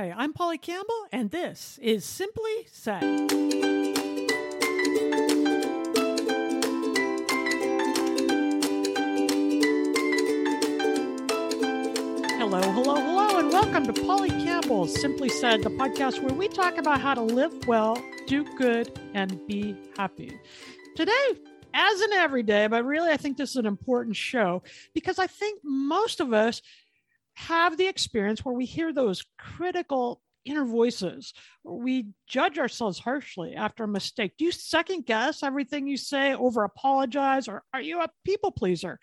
Hi, I'm Polly Campbell, and this is Simply Said. Hello, hello, hello, and welcome to Polly Campbell's Simply Said, the podcast where we talk about how to live well, do good, and be happy. Today, as in every day, but really, I think this is an important show because I think most of us have the experience where we hear those critical inner voices we judge ourselves harshly after a mistake do you second guess everything you say over apologize or are you a people pleaser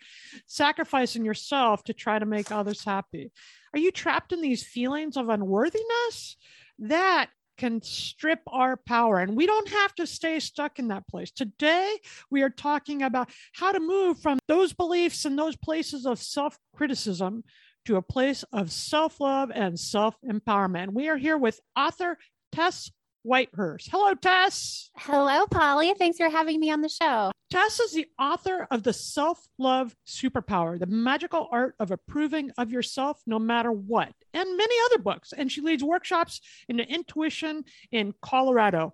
sacrificing yourself to try to make others happy are you trapped in these feelings of unworthiness that can strip our power. And we don't have to stay stuck in that place. Today, we are talking about how to move from those beliefs and those places of self criticism to a place of self love and self empowerment. We are here with author Tess Whitehurst. Hello, Tess. Hello, Polly. Thanks for having me on the show. Tess is the author of The Self Love Superpower, the magical art of approving of yourself no matter what, and many other books. And she leads workshops in intuition in Colorado.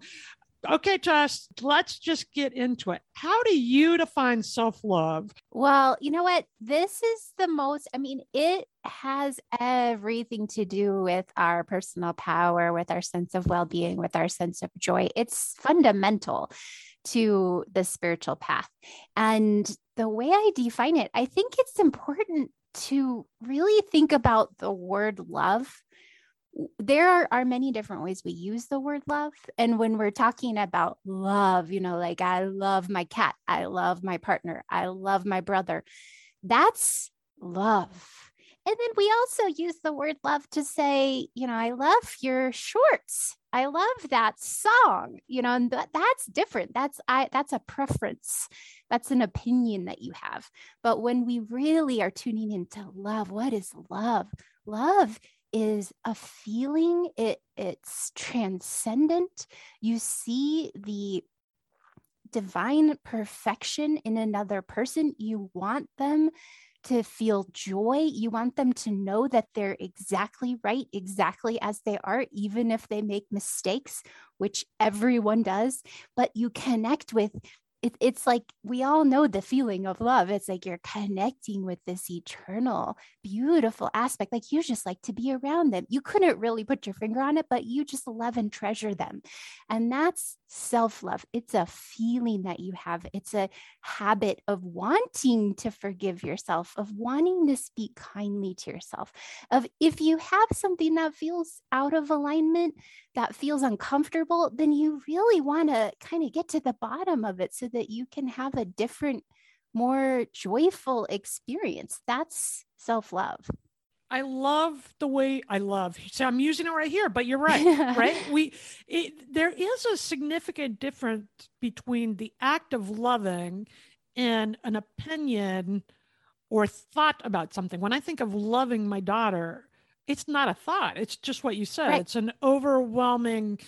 Okay, Josh, let's just get into it. How do you define self love? Well, you know what? This is the most, I mean, it has everything to do with our personal power, with our sense of well being, with our sense of joy. It's fundamental to the spiritual path. And the way I define it, I think it's important to really think about the word love there are, are many different ways we use the word love. And when we're talking about love, you know, like I love my cat, I love my partner, I love my brother, that's love. And then we also use the word love to say, you know, I love your shorts. I love that song, you know, and that, that's different. That's I that's a preference. That's an opinion that you have. But when we really are tuning into love, what is love? Love is a feeling it it's transcendent. You see the divine perfection in another person. You want them to feel joy. You want them to know that they're exactly right exactly as they are even if they make mistakes which everyone does. But you connect with it, it's like we all know the feeling of love. It's like you're connecting with this eternal, beautiful aspect. Like you just like to be around them. You couldn't really put your finger on it, but you just love and treasure them. And that's self love. It's a feeling that you have, it's a habit of wanting to forgive yourself, of wanting to speak kindly to yourself, of if you have something that feels out of alignment, that feels uncomfortable, then you really want to kind of get to the bottom of it so that you can have a different, more joyful experience. That's self love. I love the way I love. So I'm using it right here, but you're right, right? We it, there is a significant difference between the act of loving and an opinion or thought about something. When I think of loving my daughter, it's not a thought. It's just what you said. Right. It's an overwhelming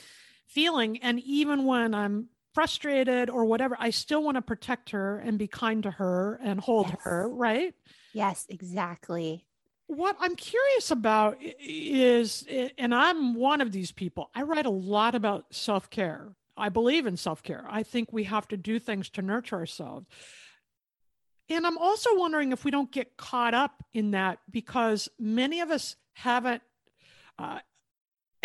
feeling and even when I'm frustrated or whatever, I still want to protect her and be kind to her and hold yes. her, right? Yes, exactly. What I'm curious about is, and I'm one of these people, I write a lot about self care. I believe in self care. I think we have to do things to nurture ourselves. And I'm also wondering if we don't get caught up in that because many of us haven't uh,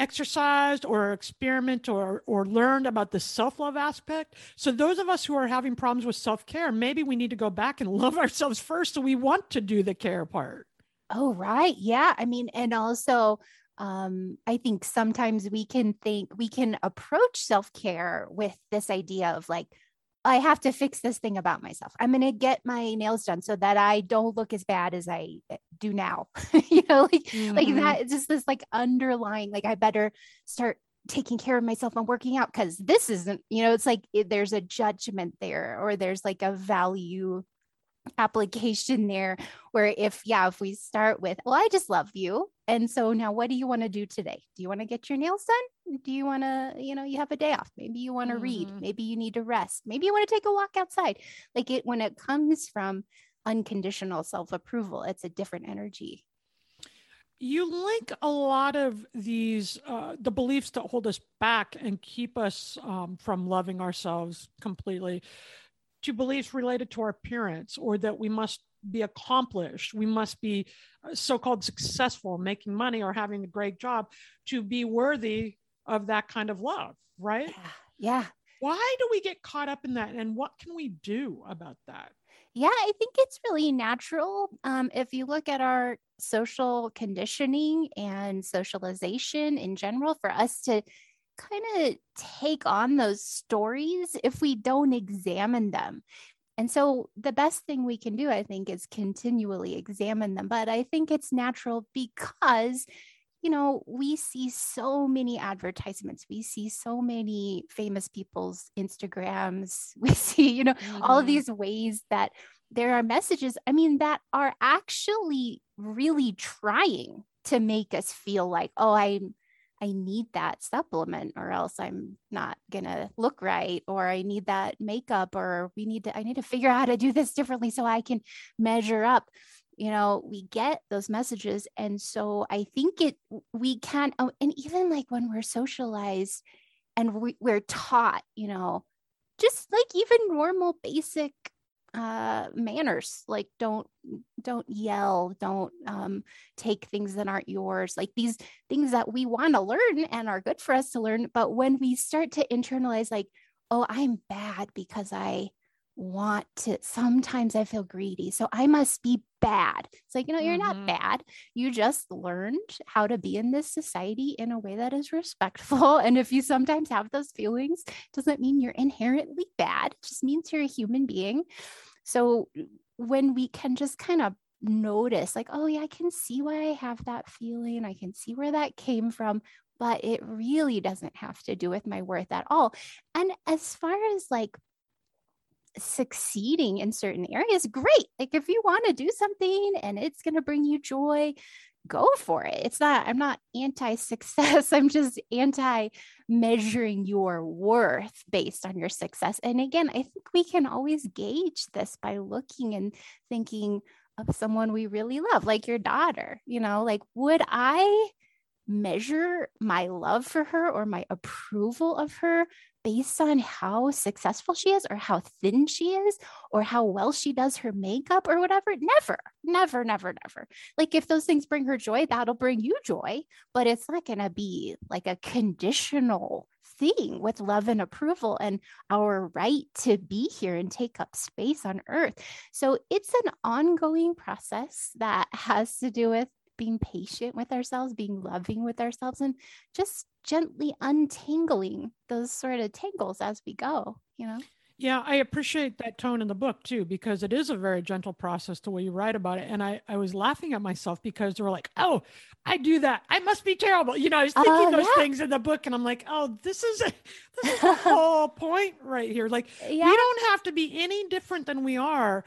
exercised or experiment or or learned about the self-love aspect. So those of us who are having problems with self-care, maybe we need to go back and love ourselves first so we want to do the care part. Oh, right. Yeah. I mean, and also um, I think sometimes we can think we can approach self-care with this idea of like, I have to fix this thing about myself. I'm going to get my nails done so that I don't look as bad as I eh, do now. you know, like mm-hmm. like that just this like underlying like I better start taking care of myself and working out cuz this isn't, you know, it's like it, there's a judgment there or there's like a value application there where if yeah if we start with well i just love you and so now what do you want to do today? Do you want to get your nails done? Do you want to you know you have a day off. Maybe you want to mm-hmm. read maybe you need to rest. Maybe you want to take a walk outside. Like it when it comes from unconditional self-approval it's a different energy. You link a lot of these uh, the beliefs that hold us back and keep us um, from loving ourselves completely to beliefs related to our appearance or that we must be accomplished, we must be uh, so called successful, making money or having a great job to be worthy of that kind of love, right? Yeah. yeah. Why do we get caught up in that? And what can we do about that? Yeah, I think it's really natural. Um, if you look at our social conditioning and socialization in general, for us to kind of take on those stories if we don't examine them. And so the best thing we can do, I think, is continually examine them. But I think it's natural because, you know, we see so many advertisements, we see so many famous people's Instagrams, we see, you know, mm-hmm. all of these ways that there are messages, I mean, that are actually really trying to make us feel like, oh, I'm I need that supplement or else I'm not going to look right or I need that makeup or we need to I need to figure out how to do this differently so I can measure up. You know, we get those messages and so I think it we can oh, and even like when we're socialized and we, we're taught, you know, just like even normal basic uh manners like don't don't yell don't um take things that aren't yours like these things that we want to learn and are good for us to learn but when we start to internalize like oh i'm bad because i want to sometimes i feel greedy so i must be bad. It's like you know you're mm-hmm. not bad you just learned how to be in this society in a way that is respectful and if you sometimes have those feelings doesn't mean you're inherently bad it just means you're a human being. So when we can just kind of notice like oh yeah i can see why i have that feeling i can see where that came from but it really doesn't have to do with my worth at all. And as far as like succeeding in certain areas, great. Like if you want to do something and it's going to bring you joy, go for it. It's not, I'm not anti success. I'm just anti measuring your worth based on your success. And again, I think we can always gauge this by looking and thinking of someone we really love, like your daughter. You know, like, would I measure my love for her or my approval of her based on how successful she is or how thin she is or how well she does her makeup or whatever. Never, never, never, never. Like if those things bring her joy, that'll bring you joy, but it's not going to be like a conditional thing with love and approval and our right to be here and take up space on earth. So it's an ongoing process that has to do with being patient with ourselves, being loving with ourselves, and just gently untangling those sort of tangles as we go, you know? Yeah, I appreciate that tone in the book too, because it is a very gentle process the way you write about it. And I, I was laughing at myself because they were like, oh, I do that. I must be terrible. You know, I was thinking uh, those yeah. things in the book and I'm like, oh, this is a, this is the whole point right here. Like yeah. we don't have to be any different than we are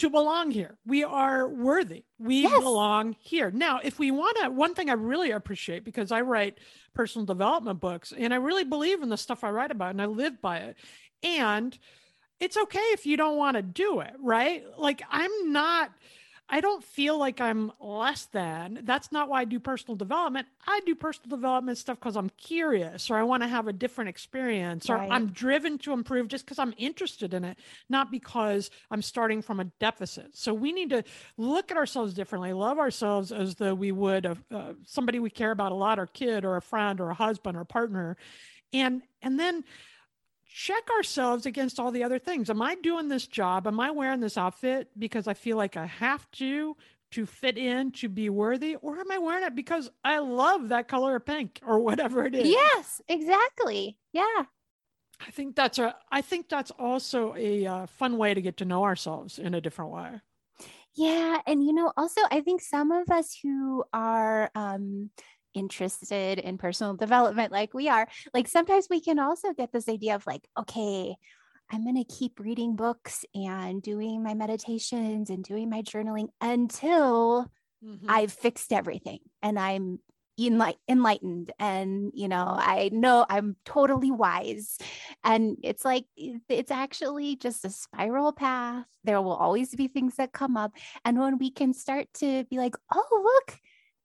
to belong here. We are worthy. We yes. belong here. Now, if we want to, one thing I really appreciate because I write personal development books and I really believe in the stuff I write about and I live by it. And it's okay if you don't want to do it, right? Like, I'm not. I don't feel like I'm less than. That's not why I do personal development. I do personal development stuff because I'm curious or I want to have a different experience or right. I'm driven to improve just because I'm interested in it, not because I'm starting from a deficit. So we need to look at ourselves differently, love ourselves as though we would a, uh, somebody we care about a lot, our kid or a friend or a husband or partner. And, and then check ourselves against all the other things. Am I doing this job? Am I wearing this outfit because I feel like I have to to fit in to be worthy or am I wearing it because I love that color of pink or whatever it is? Yes, exactly. Yeah. I think that's a I think that's also a uh, fun way to get to know ourselves in a different way. Yeah, and you know, also I think some of us who are um interested in personal development like we are, like sometimes we can also get this idea of like, okay, I'm going to keep reading books and doing my meditations and doing my journaling until mm-hmm. I've fixed everything and I'm enlightened and you know i know i'm totally wise and it's like it's actually just a spiral path there will always be things that come up and when we can start to be like oh look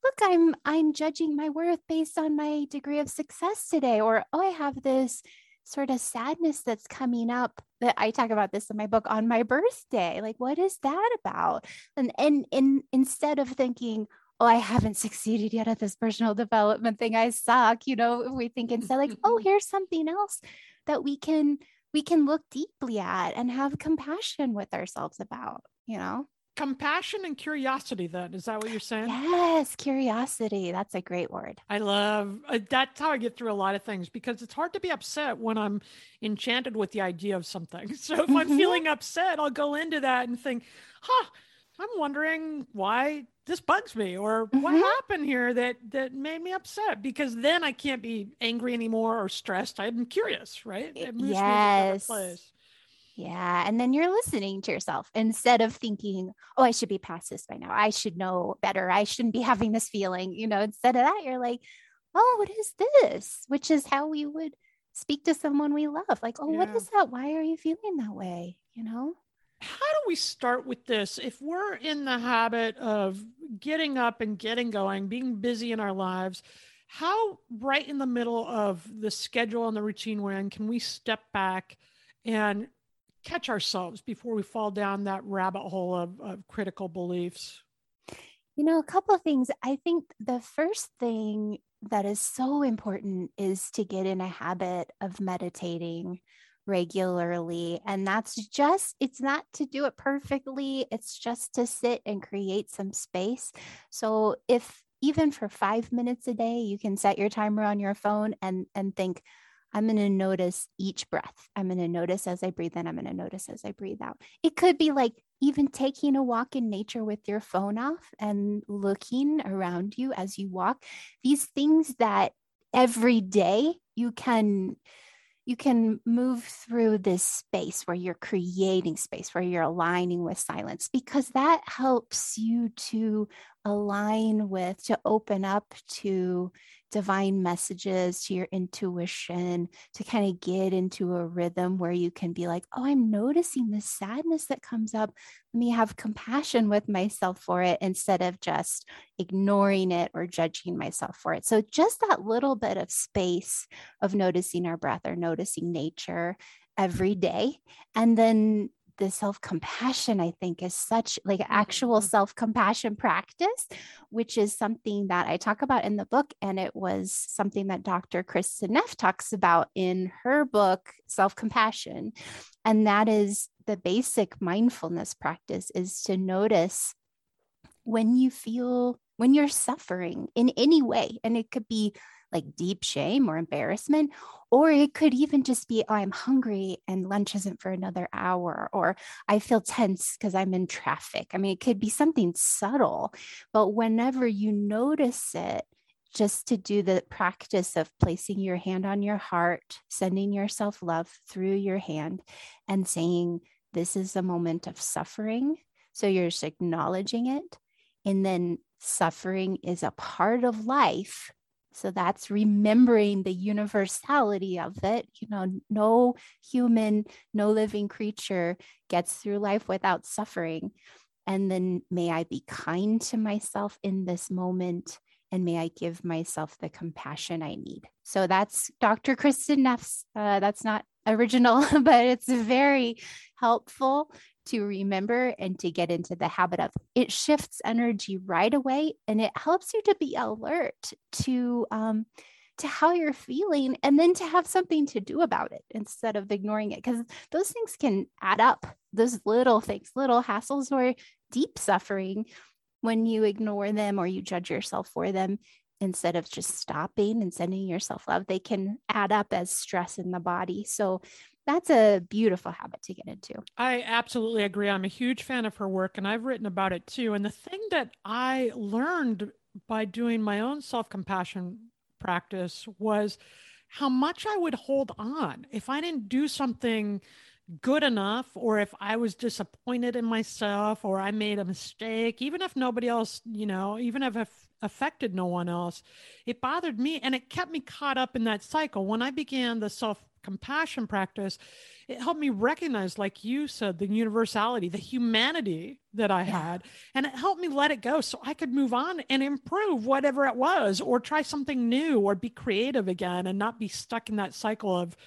look i'm i'm judging my worth based on my degree of success today or oh i have this sort of sadness that's coming up that i talk about this in my book on my birthday. Like what is that about? And and, and instead of thinking oh i haven't succeeded yet at this personal development thing i suck you know we think instead like oh here's something else that we can we can look deeply at and have compassion with ourselves about you know compassion and curiosity then is that what you're saying? Yes curiosity that's a great word. I love uh, that's how i get through a lot of things because it's hard to be upset when i'm enchanted with the idea of something. So if i'm feeling upset i'll go into that and think huh i'm wondering why this bugs me or mm-hmm. what happened here that that made me upset because then i can't be angry anymore or stressed. I'm curious right? It yes yeah. And then you're listening to yourself instead of thinking, oh, I should be past this by now. I should know better. I shouldn't be having this feeling. You know, instead of that, you're like, oh, what is this? Which is how we would speak to someone we love. Like, oh, yeah. what is that? Why are you feeling that way? You know? How do we start with this? If we're in the habit of getting up and getting going, being busy in our lives, how right in the middle of the schedule and the routine we're in can we step back and catch ourselves before we fall down that rabbit hole of, of critical beliefs? You know, a couple of things. I think the first thing that is so important is to get in a habit of meditating regularly. And that's just, it's not to do it perfectly, it's just to sit and create some space. So if even for five minutes a day, you can set your timer on your phone and, and think, I'm going to notice each breath. I'm going to notice as I breathe in, I'm going to notice as I breathe out. It could be like even taking a walk in nature with your phone off and looking around you as you walk. These things that every day you can you can move through this space where you're creating space where you're aligning with silence because that helps you to align with to open up to divine messages, to your intuition, to kind of get into a rhythm where you can be like, oh, I'm noticing the sadness that comes up. Let me have compassion with myself for it instead of just ignoring it or judging myself for it. So, just that little bit of space of noticing our breath or noticing nature every day. And then the self compassion, I think, is such like actual mm-hmm. self compassion practice, which is something that I talk about in the book. And it was something that Dr. Kristin Neff talks about in her book, Self Compassion. And that is the basic mindfulness practice is to notice when you feel when you're suffering in any way and it could be like deep shame or embarrassment. Or it could even just be, oh, I'm hungry and lunch isn't for another hour, or I feel tense because I'm in traffic. I mean, it could be something subtle, but whenever you notice it, just to do the practice of placing your hand on your heart, sending yourself love through your hand, and saying, This is a moment of suffering. So you're just acknowledging it. And then suffering is a part of life so that's remembering the universality of it. You know, no human, no living creature gets through life without suffering. And then may I be kind to myself in this moment and may I give myself the compassion I need. So that's Dr. Kristin Neff's. Uh, that's not original, but it's very helpful to remember and to get into the habit of. It shifts energy right away and it helps you to be alert to um, to how you're feeling and then to have something to do about it instead of ignoring it because those things can add up those little things little hassles or deep suffering when you ignore them or you judge yourself for them instead of just stopping and sending yourself love they can add up as stress in the body so that's a beautiful habit to get into. I absolutely agree. I'm a huge fan of her work and I've written about it too. And the thing that I learned by doing my own self compassion practice was how much I would hold on if I didn't do something good enough or if I was disappointed in myself or I made a mistake, even if nobody else, you know, even if affected no one else, it bothered me and it kept me caught up in that cycle. When I began the self compassion practice, it helped me recognize, like you said, the universality, the humanity that I yeah. had. And it helped me let it go so I could move on and improve whatever it was, or try something new, or be creative again and not be stuck in that cycle of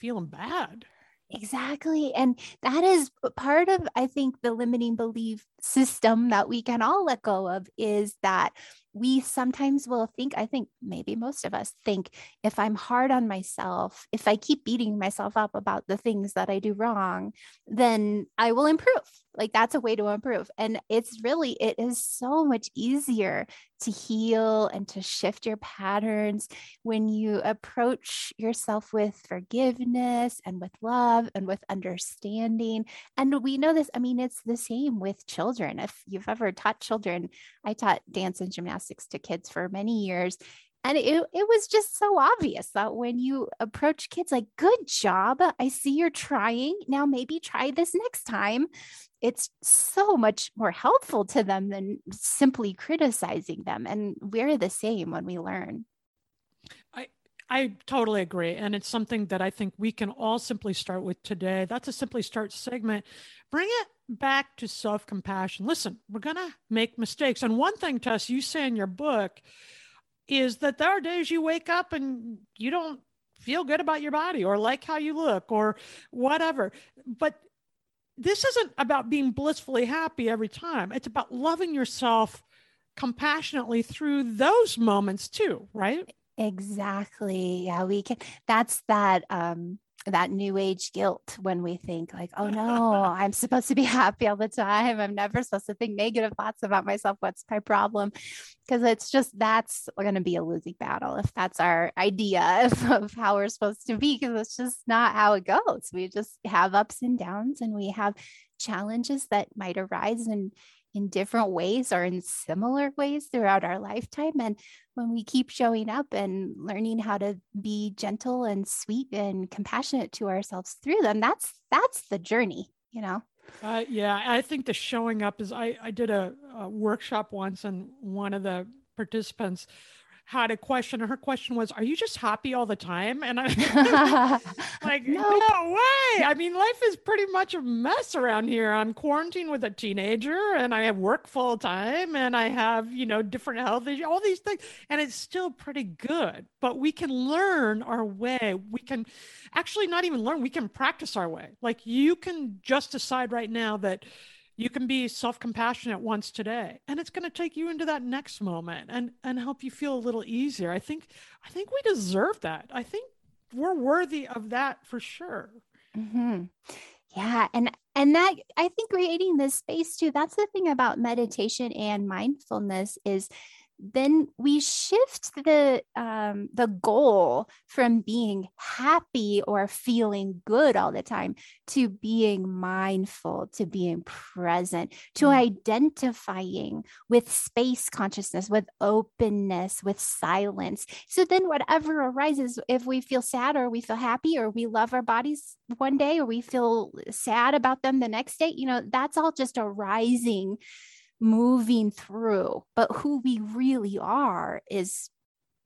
feeling bad. Exactly. And that is part of, I think, the limiting belief system that we can all let go of is that we sometimes will think, I think maybe most of us think, if I'm hard on myself, if I keep beating myself up about the things that I do wrong, then I will improve. Like that's a way to improve. And it's really, it is so much easier to heal and to shift your patterns when you approach yourself with forgiveness and with love and with understanding. And we know this, I mean, it's the same with children. If you've ever taught children, I taught dance and gymnastics to kids for many years. And it, it was just so obvious that when you approach kids, like, good job. I see you're trying. Now, maybe try this next time. It's so much more helpful to them than simply criticizing them. And we're the same when we learn. I, I totally agree. And it's something that I think we can all simply start with today. That's a simply start segment. Bring it back to self compassion. Listen, we're going to make mistakes. And one thing, Tess, you say in your book, is that there are days you wake up and you don't feel good about your body or like how you look or whatever. But this isn't about being blissfully happy every time. It's about loving yourself compassionately through those moments too, right? Exactly. Yeah, we can that's that um that new age guilt when we think like oh no i'm supposed to be happy all the time. I'm never supposed to think negative thoughts about myself. What's my problem? Because it's just that's going to be a losing battle if that's our idea of, of how we're supposed to be because it's just not how it goes. We just have ups and downs and we have challenges that might arise and in different ways or in similar ways throughout our lifetime. And when we keep showing up and learning how to be gentle and sweet and compassionate to ourselves through them, that's that's the journey, you know. Uh, yeah, I think the showing up is. I I did a, a workshop once, and one of the participants had a question. Her question was, "Are you just happy all the time?" And I like, no. no way. I mean, life is pretty much a mess around here. I'm quarantined with a teenager, and I have work full time, and I have you know different health issues, all these things, and it's still pretty good. But we can learn our way. We can actually not even learn. We can practice our way. Like you can just decide right now that you can be self-compassionate once today and it's going to take you into that next moment and and help you feel a little easier. I think i think we deserve that. I think we're worthy of that for sure. Mm-hmm. yeah and and that i think creating this space too that's the thing about meditation and mindfulness is then we shift the um, the goal from being happy or feeling good all the time to being mindful, to being present, to mm. identifying with space consciousness, with openness, with silence. So then, whatever arises, if we feel sad or we feel happy or we love our bodies one day or we feel sad about them the next day, you know, that's all just arising moving through. But who we really are is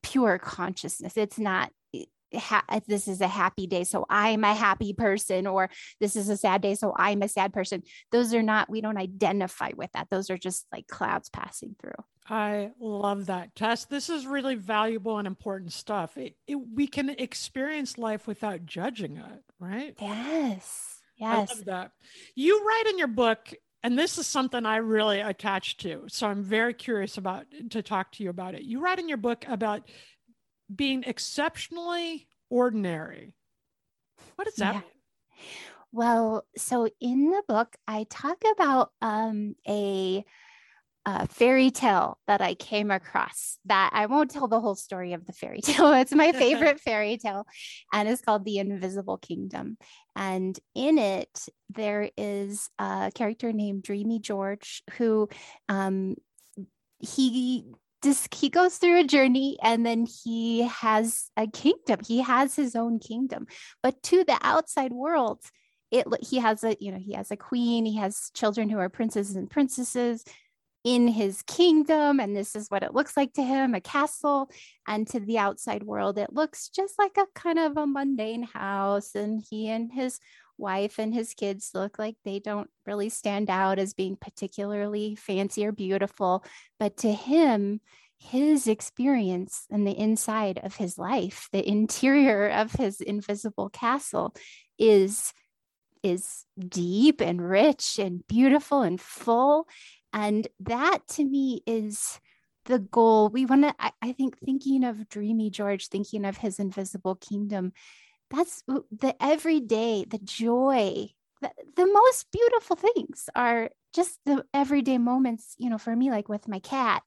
pure consciousness. It's not eh, ha- eh, this is a happy day so i'm a happy person or this is a sad day so i'm a sad person. Those are not we don't identify with that. Those are just like clouds passing through. I love that tess. This is really valuable and important stuff. It, it, we can experience life without judging it right? Yes yes. I love that. You write in your book and this is something I really attach to. So I'm very curious about to talk to you about it. You write in your book about being exceptionally ordinary. What does that yeah. mean? Well, so in the book, I talk about um, a, a, fairy tale that I came across that I won't tell the whole story of the fairy tale. It's my favorite fairy tale, and it's called The Invisible Kingdom. And in it, there is a character named Dreamy George who um, he just he goes through a journey and then he has a kingdom he has his own kingdom but to the outside world it he has a you know he has a queen he has children who are princes and princesses in his kingdom and this is what it looks like to him a castle and to the outside world it looks just like a kind of a mundane house and he and his wife and his kids look like they don't really stand out as being particularly fancy or beautiful. But to him, his experience and the inside of his life, the interior of his invisible castle is is deep and rich and beautiful and full and that to me is the goal we want to I, I, think thinking of dreamy george thinking of his invisible kingdom that's the everyday, the joy, the, the most beautiful things are just the everyday moments, you know, for me, like with my cat,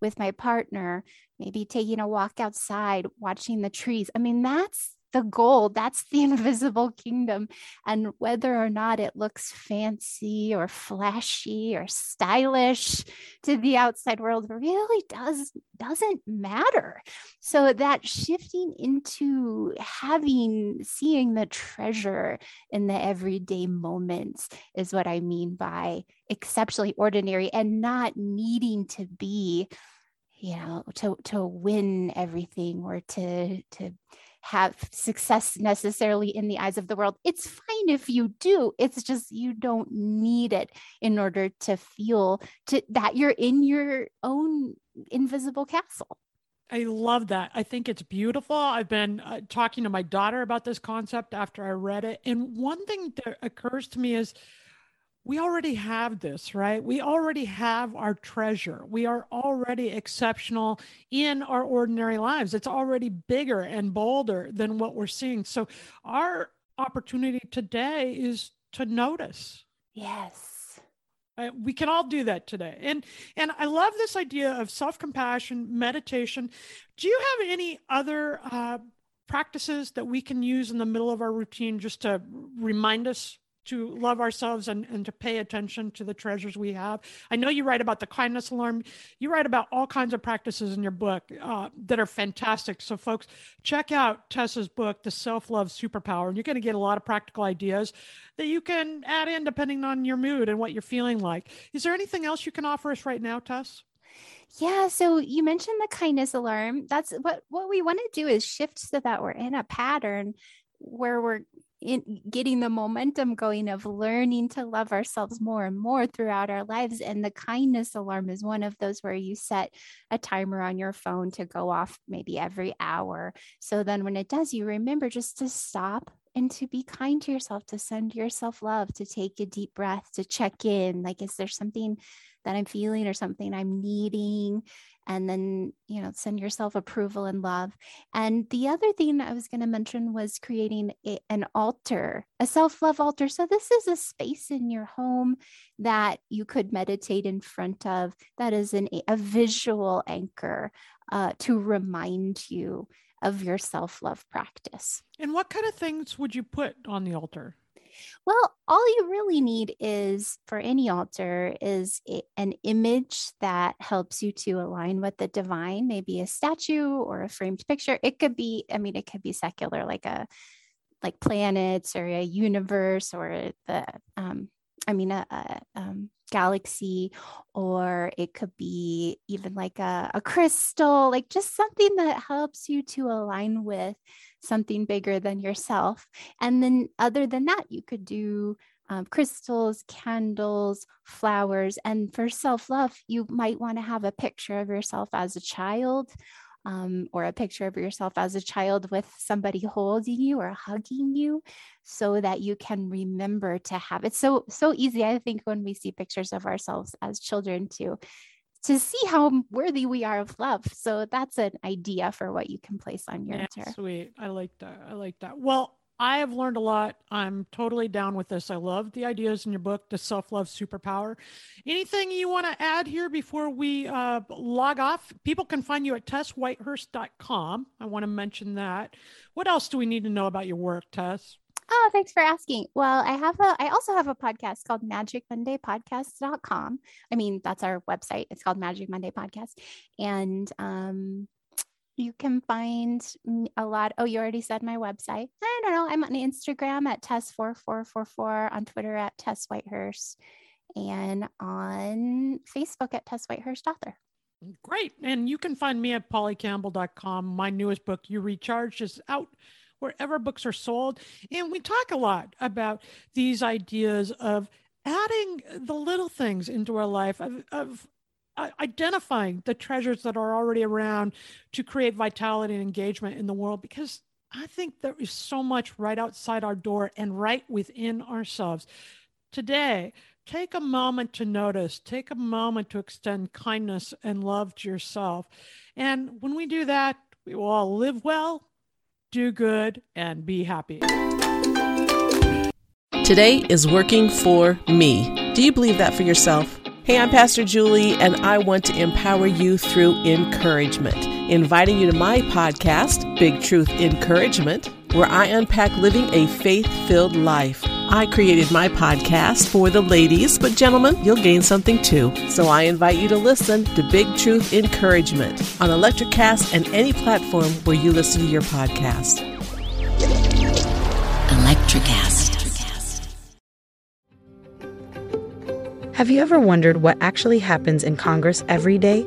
with my partner, maybe taking a walk outside, watching the trees. I mean, that's the goal. That's the invisible kingdom. And whether or not it looks fancy or flashy or stylish to the outside world really does doesn't matter. So that shifting into having seeing the treasure in the everyday moments is what I mean by exceptionally ordinary and not needing to be you know to to win everything or to to have success necessarily in the eyes of the world. It's fine if you do. It's just you don't need it in order to feel to that you're in your own invisible castle. I love that. I think it's beautiful. I've been uh, talking to my daughter about this concept after I read it. And one thing that occurs to me is we already have this, right? We already have our treasure. We are already exceptional in our ordinary lives. It's already bigger and bolder than what we're seeing. So, our opportunity today is to notice. Yes. Uh, we can all do that today. And and I love this idea of self-compassion, meditation. Do you have any other uh, practices that we can use in the middle of our routine just to remind us to love ourselves and, and to pay attention to the treasures we have. I know you write about the kindness alarm. You write about all kinds of practices in your book uh, that are fantastic. So, folks, check out Tess's book, The Self Love Superpower, and you're going to get a lot of practical ideas that you can add in depending on your mood and what you're feeling like. Is there anything else you can offer us right now, Tess? Yeah, so you mentioned the kindness alarm. That's what what we want to do is shift so that we're in a pattern where we're in getting the momentum going of learning to love ourselves more and more throughout our lives. And the kindness alarm is one of those where you set a timer on your phone to go off maybe every hour. So then when it does, you remember just to stop and to be kind to yourself, to send yourself love, to take a deep breath, to check in. Like, is there something that I'm feeling or something I'm needing? And then you know send yourself approval and love. And the other thing i was going to mention was creating a, an altar a self-love altar. So this is a space in your home that you could meditate in front of that is an, a visual anchor uh, to remind you of your self-love practice. And what kind of things would you put on the altar well, all you really need is for any altar is a, an image that helps you to align with the divine, maybe a statue or a framed picture. It could be, I mean, it could be secular, like a like planets or a universe or the um, I mean, a, a, um, galaxy or it could be even like a, a crystal like just something that helps you to align with something bigger than yourself. And then other than that you could do um, crystals candles flowers. And for self-love you might want to have a picture of yourself as a child um, or a picture of yourself as a child with somebody holding you or hugging you so that you can remember to have it. So so easy i think when we see pictures of ourselves as children to to see how worthy we are of love so that's an idea for what you can place on your yeah, altar sweet i like that i like that well I have learned a lot. I'm totally down with this. I love the ideas in your book, The Self Love Superpower. Anything you want to add here before we uh, log off? People can find you at tesswhitehurst.com. I want to mention that. What else do we need to know about your work, Tess? Oh, thanks for asking. Well, I have a I also have a podcast called Magic Monday Podcast.com. I mean, that's our website. It's called Magic Monday Podcast. And um you can find a lot. Oh, you already said my website. I don't know. I'm on Instagram at Tess4444, on Twitter at Tess Whitehurst, and on Facebook at Tess Whitehurst Author. Great. And you can find me at pollycampbell.com. My newest book, You Recharged, is out wherever books are sold. And we talk a lot about these ideas of adding the little things into our life, of, of uh, identifying the treasures that are already around to create vitality and engagement in the world because I think there is so much right outside our door and right within ourselves. Today, take a moment to notice, take a moment to extend kindness and love to yourself. And when we do that, we will all live well, do good, and be happy. Today is working for me. Do you believe that for yourself? Hey, I'm Pastor Julie, and I want to empower you through encouragement. Inviting you to my podcast, Big Truth Encouragement, where I unpack living a faith filled life. I created my podcast for the ladies, but gentlemen, you'll gain something too. So I invite you to listen to Big Truth Encouragement on Electricast and any platform where you listen to your podcast. Electricast. Have you ever wondered what actually happens in Congress every day?